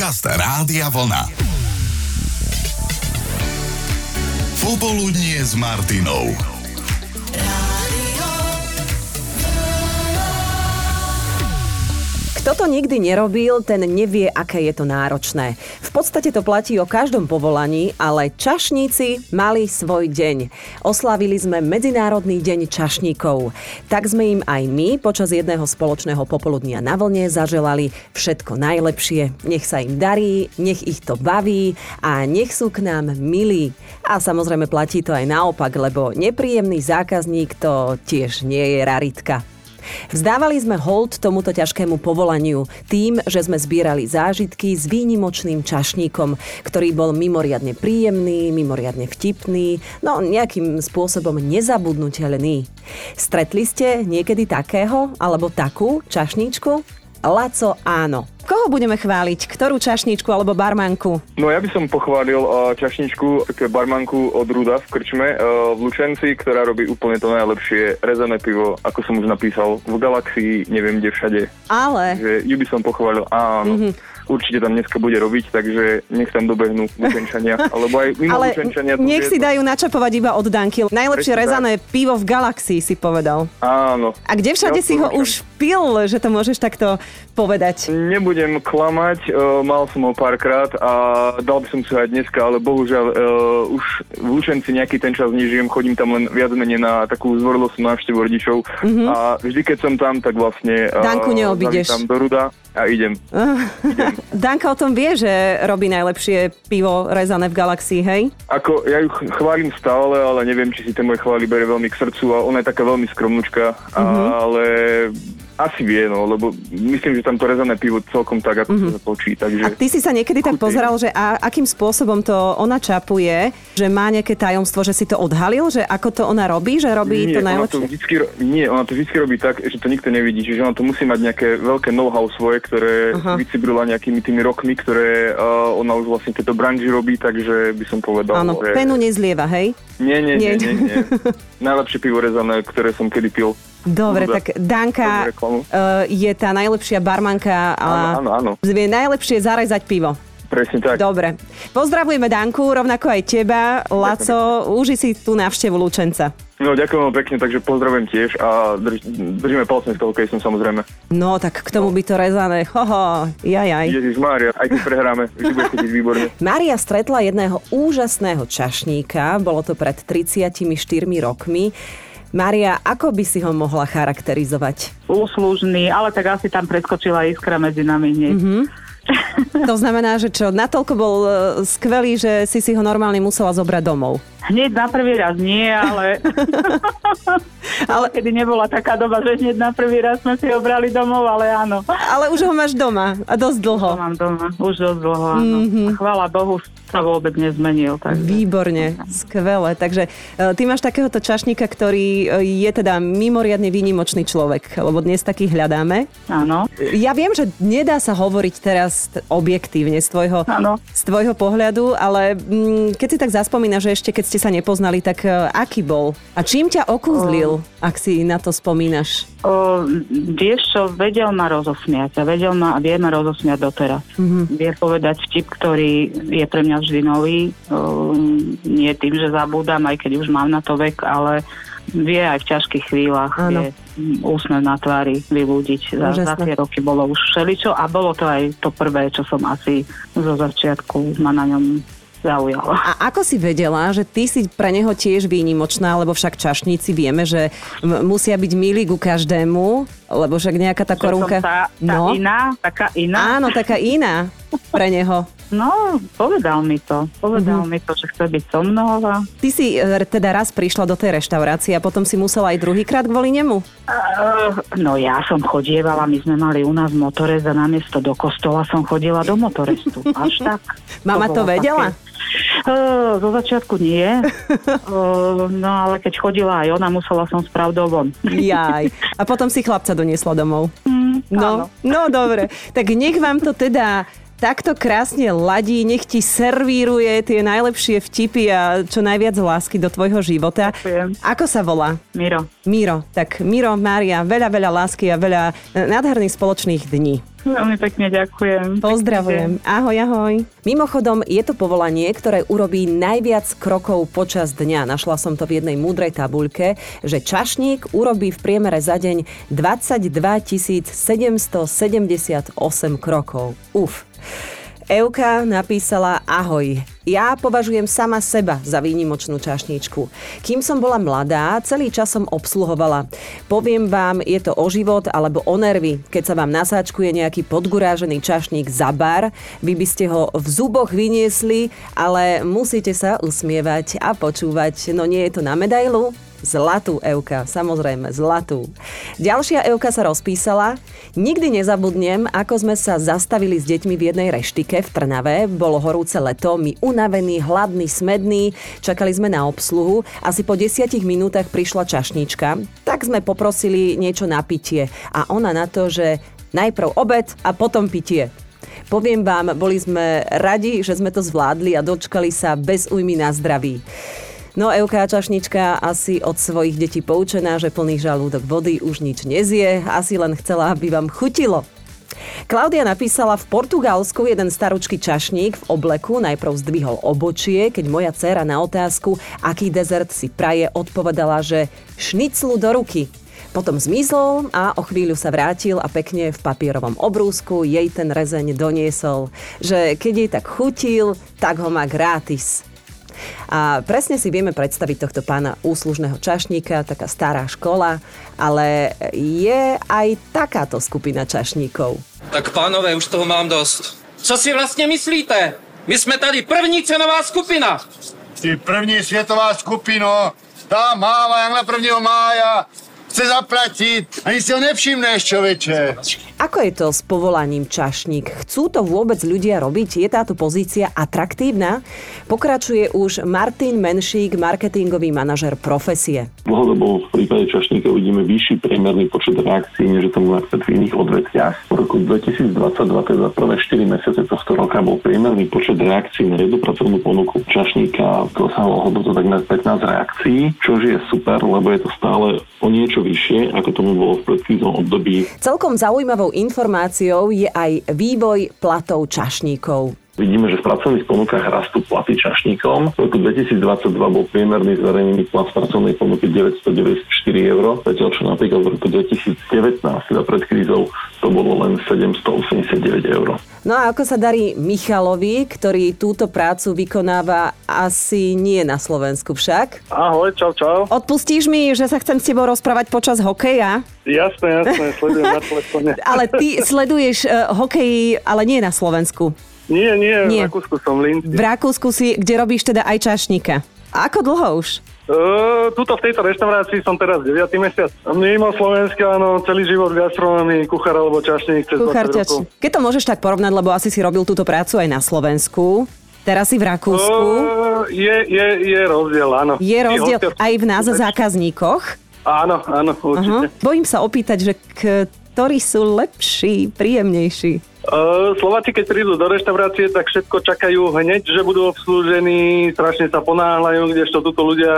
Podcast Rádia Vlna. Popoludnie s Martinou. Kto to nikdy nerobil, ten nevie, aké je to náročné. V podstate to platí o každom povolaní, ale čašníci mali svoj deň. Oslavili sme Medzinárodný deň čašníkov. Tak sme im aj my počas jedného spoločného popoludnia na vlne zaželali všetko najlepšie. Nech sa im darí, nech ich to baví a nech sú k nám milí. A samozrejme platí to aj naopak, lebo nepríjemný zákazník to tiež nie je raritka. Vzdávali sme hold tomuto ťažkému povolaniu tým, že sme zbierali zážitky s výnimočným čašníkom, ktorý bol mimoriadne príjemný, mimoriadne vtipný, no nejakým spôsobom nezabudnutelný. Stretli ste niekedy takého alebo takú čašníčku? Laco áno. Koho budeme chváliť? Ktorú čašničku alebo barmanku? No ja by som pochválil uh, čašničku, také barmanku od Ruda v Krčme uh, v Lučenci, ktorá robí úplne to najlepšie rezené pivo, ako som už napísal, v galaxii, neviem kde všade. Ale... Že ju by som pochválil, áno. Mm-hmm určite tam dneska bude robiť, takže nech tam dobehnú Lučenčania, alebo aj mimo Ale Lučenčania. nech si dajú načapovať iba od Danky. Najlepšie Presne rezané pivo v galaxii si povedal. Áno. A kde všade Ja si ho už pil, že to môžeš takto povedať? Nebudem klamať, uh, mal som ho párkrát a dal by som si ho aj dneska, ale bohužiaľ uh, už v Lučenci nejaký ten čas nežijem, chodím tam len viac menej na takú zvorilostnú návštevu rodičov mm-hmm. a vždy keď som tam, tak vlastne uh, Danku neobídeš. tam do Ruda a idem. Danka o tom vie, že robí najlepšie pivo rezané v galaxii, hej? Ako, ja ju ch- chválim stále, ale neviem, či si ten môj chvály bere veľmi k srdcu a ona je taká veľmi skromnúčka, Mhm. ale asi vie, no, lebo myslím, že tam to rezané pivo celkom tak, ako mm-hmm. sa točí, takže... A ty si sa niekedy tak pozeral, že a, akým spôsobom to ona čapuje, že má nejaké tajomstvo, že si to odhalil, že ako to ona robí, že robí nie, to ona to najlepšie? vždycky, nie, ona to vždycky robí tak, že to nikto nevidí, čiže ona to musí mať nejaké veľké know-how svoje, ktoré Aha. vycibrila nejakými tými rokmi, ktoré uh, ona už vlastne tieto branži robí, takže by som povedal, Áno, že... penu nezlieva, hej? Nie, nie, Nie. nie, nie, nie. Najlepšie pivo rezané, ktoré som kedy pil. Dobre, Dobre. tak Danka uh, je tá najlepšia barmanka a Áno, áno, áno. vie najlepšie zarezať pivo. Presne tak. Dobre. Pozdravujeme Danku, rovnako aj teba. Laco, uži si tú návštevu Lučenca. No, ďakujem vám pekne, takže pozdravujem tiež a drž, držíme palcem toho som samozrejme. No, tak k tomu by to rezané. Hoho, jajaj. Ježiš Mária, aj keď prehráme, vždy bude chutiť výborne. Mária stretla jedného úžasného čašníka, bolo to pred 34 rokmi. Mária, ako by si ho mohla charakterizovať? úslužný, ale tak asi tam preskočila iskra medzi nami hneď. Mm-hmm. To znamená, že čo, natoľko bol e, skvelý, že si si ho normálne musela zobrať domov. Hneď na prvý raz nie, ale... ale kedy nebola taká doba, že hneď na prvý raz sme si ho brali domov, ale áno. Ale už ho máš doma a dosť To dlho. mám doma, už dosť dlho, áno. Mm-hmm. Chvála Bohu, sa vôbec nezmenil. Takže... Výborne, skvelé. Takže e, ty máš takéhoto čašníka, ktorý e, je teda mimoriadne výnimočný človek, lebo dnes takých hľadáme. Áno. Ja viem, že nedá sa hovoriť teraz t- objektívne z tvojho, z tvojho pohľadu, ale mm, keď si tak zaspomínaš, že ešte keď ste sa nepoznali, tak e, aký bol? A čím ťa okúzlil, ak si na to spomínaš? O, vieš čo, vedel ma rozosmiať a vedel ma a vie ma rozosmiať doteraz. Mm-hmm. Vie povedať vtip, ktorý je pre mňa vždy nový. O, nie tým, že zabúdam, aj keď už mám na to vek, ale vie aj v ťažkých chvíľach, Áno. vie úsmev na tvári vyľúdiť. Za, za Úžasné. tie roky bolo už všeličo a bolo to aj to prvé, čo som asi zo začiatku ma na ňom zaujala. A ako si vedela, že ty si pre neho tiež výnimočná, lebo však čašníci vieme, že m- musia byť milí ku každému, lebo však nejaká tá korunka... tá, tá no, iná, taká iná. áno, taká iná pre neho. No, povedal mi to. Povedal Mhm. mi to, že chce byť so mnou a Ty si e, teda raz prišla do tej reštaurácie a potom si musela aj druhýkrát kvôli nemu? Uh, no ja som chodievala, my sme mali u nás motorez a namiesto do kostola som chodila do motorestu. Až tak. Mama to bolo vedela? Také. Uh, zo začiatku nie, uh, no ale keď chodila aj ona, musela som s pravdou von. Jaj. A potom si chlapca doniesla domov. Mm, No, áno. no dobre. Tak nech vám to teda takto krásne ladí, nech ti servíruje tie najlepšie vtipy a čo najviac lásky do tvojho života. Ďakujem. Ako sa volá? Miro, Miro. Tak Miro, Mária, veľa, veľa lásky a veľa e, nádherných spoločných dní. Veľmi pekne ďakujem. Pozdravujem. Ahoj, ahoj. Mimochodom, je to povolanie, ktoré urobí najviac krokov počas dňa. Našla som to v jednej múdrej tabuľke, že čašník urobí v priemere za deň 22 778 krokov. Uf. Euka napísala ahoj. Ja považujem sama seba za výnimočnú čašničku. Kým som bola mladá, celý čas som obsluhovala. Poviem vám, je to o život alebo o nervy. Keď sa vám nasáčkuje nejaký podgurážený čašník za bar, vy by ste ho v zuboch vyniesli, ale musíte sa usmievať a počúvať. No nie je to na medailu, Zlatú Euka, samozrejme, zlatú. Ďalšia Euka sa rozpísala. Nikdy nezabudnem, ako sme sa zastavili s deťmi v jednej reštike v Trnave. Bolo horúce leto, my unavení, hladní, smední. Čakali sme na obsluhu. Asi po desiatich minútach prišla čašnička. Tak sme poprosili niečo na pitie. A ona na to, že najprv obed a potom pitie. Poviem vám, boli sme radi, že sme to zvládli a dočkali sa bez újmy na zdraví. No Euka Čašnička asi od svojich detí poučená, že plný žalúdok vody už nič nezie, asi len chcela, aby vám chutilo. Klaudia napísala, v Portugalsku jeden staručký čašník v obleku najprv zdvihol obočie, keď moja dcéra na otázku, aký dezert si praje, odpovedala, že šniclu do ruky. Potom zmizol a o chvíľu sa vrátil a pekne v papierovom obrúsku jej ten rezeň doniesol, že keď jej tak chutil, tak ho má gratis. A presne si vieme predstaviť tohto pána úslužného čašníka, taká stará škola, ale je aj takáto skupina čašníkov. Tak pánové, už toho mám dost. Co si vlastně myslíte? My jsme tady první cenová skupina. Ty první světová skupino, tá máma jak na 1. mája chce zaplatiť, ani si ho nevšimneš, človeče. Ako je to s povolaním čašník? Chcú to vôbec ľudia robiť? Je táto pozícia atraktívna? Pokračuje už Martin Menšík, marketingový manažer profesie. Dlhodobo v prípade čašníka vidíme vyšší priemerný počet reakcií, než tomu napríklad v iných odvetviach. V roku 2022, teda prvé 4 mesiace tohto roka, bol priemerný počet reakcií na jednu pracovnú ponuku čašníka dosahoval hodnotu takmer 15 reakcií, čo je super, lebo je to stále o niečo vyššie, ako tomu bolo v predkríznom období. Celkom zaujímavou informáciou je aj vývoj platov čašníkov. Vidíme, že v pracovných ponukách rastú platy čašníkom. V roku 2022 bol priemerný zverejnený plat v pracovnej ponuke 994 eur, zatiaľ čo napríklad v roku 2019, teda pred krízou, to bolo len 789 eur. No a ako sa darí Michalovi, ktorý túto prácu vykonáva asi nie na Slovensku však? Ahoj, čau, čau. Odpustíš mi, že sa chcem s tebou rozprávať počas hokeja? Jasné, jasné, sledujem na telefóne. Ale ty sleduješ uh, hokej, ale nie na Slovensku. Nie, nie, Nie. v Rakúsku som v Linci. V Rakúsku si, kde robíš teda aj čašníka. Ako dlho už? Uh, tuto v tejto reštaurácii som teraz 9. mesiac. Mimo Slovenska, áno, celý život v gastronomii, kuchár alebo čašník cez Kuchár 20 ťač. rokov. Keď to môžeš tak porovnať, lebo asi si robil túto prácu aj na Slovensku. Teraz si v Rakúsku. Uh, je, je, je rozdiel, áno. Je rozdiel aj v nás zákazníkoch. Áno, áno, určite. Aha. Bojím sa opýtať, že ktorí sú lepší, príjemnejší. Uh, Slováci, keď prídu do reštaurácie, tak všetko čakajú hneď, že budú obslúžení, strašne sa ponáhľajú, kdežto tuto ľudia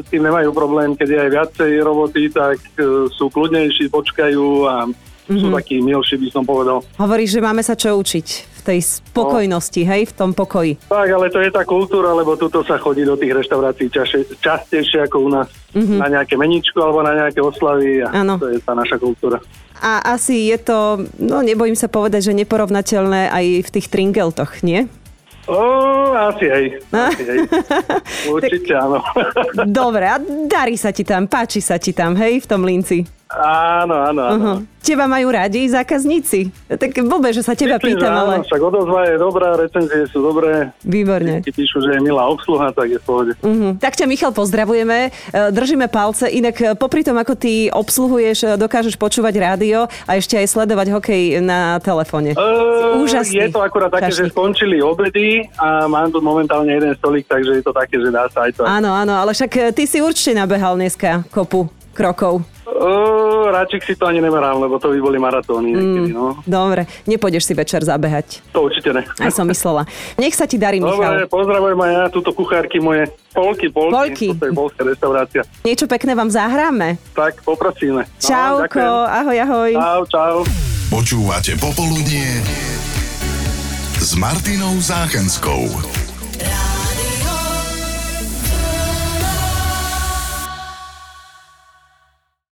s tým nemajú problém, keď je aj viacej roboty, tak uh, sú kľudnejší, počkajú a mm-hmm. sú takí milší, by som povedal. Hovoríš, že máme sa čo učiť v tej spokojnosti, hej, v tom pokoji. Tak, ale to je tá kultúra, lebo tuto sa chodí do tých reštaurácií čaše, častejšie ako u nás. Mm-hmm. Na nejaké meničko alebo na nejaké oslavy a Áno. to je tá naša kultúra. A asi je to, no nebojím sa povedať, že neporovnateľné aj v tých tringeltoch, nie? O, asi hej. Asi hej. Určite áno. Dobre, a darí sa ti tam, páči sa ti tam, hej, v tom linci. Áno, áno, áno. Uh-huh. Teba majú radi zákazníci. Tak blbé, že sa teba Myslím, pýtam, že áno, ale Však odozva je dobrá, recenzie sú dobré. výborne. Keď píšu, že je milá obsluha, tak je v pohode. Uh-huh. Tak ťa, Michal, pozdravujeme. E, Držíme palce. Inak e, popri tom, ako ty obsluhuješ, e, dokážeš počúvať rádio a ešte aj sledovať hokej na telefóne. Uh, Úžasný je to akurát také, že čašník. skončili obedy a mám tu momentálne jeden stolík, takže je to také, že dá sa aj to. Áno, áno, ale však ty si určite nabehal dneska kopu krokov. Uh, radšik si to ani nemerám, lebo to by boli maratóny niekedy, no. Dobre, nepôjdeš si večer zabehať. To určite ne. Aj som myslela. Nech sa ti darí, Dobre, Michal. pozdravujem aj ja, túto kuchárky moje. Polky, polky. Polky. Toto je polská reštaurácia. Niečo pekné vám zahráme. Tak, poprosíme. No, Čauko, ďakujem. ahoj, ahoj. Čau, čau. Počúvate Popoludnie s Martinou Záchenskou.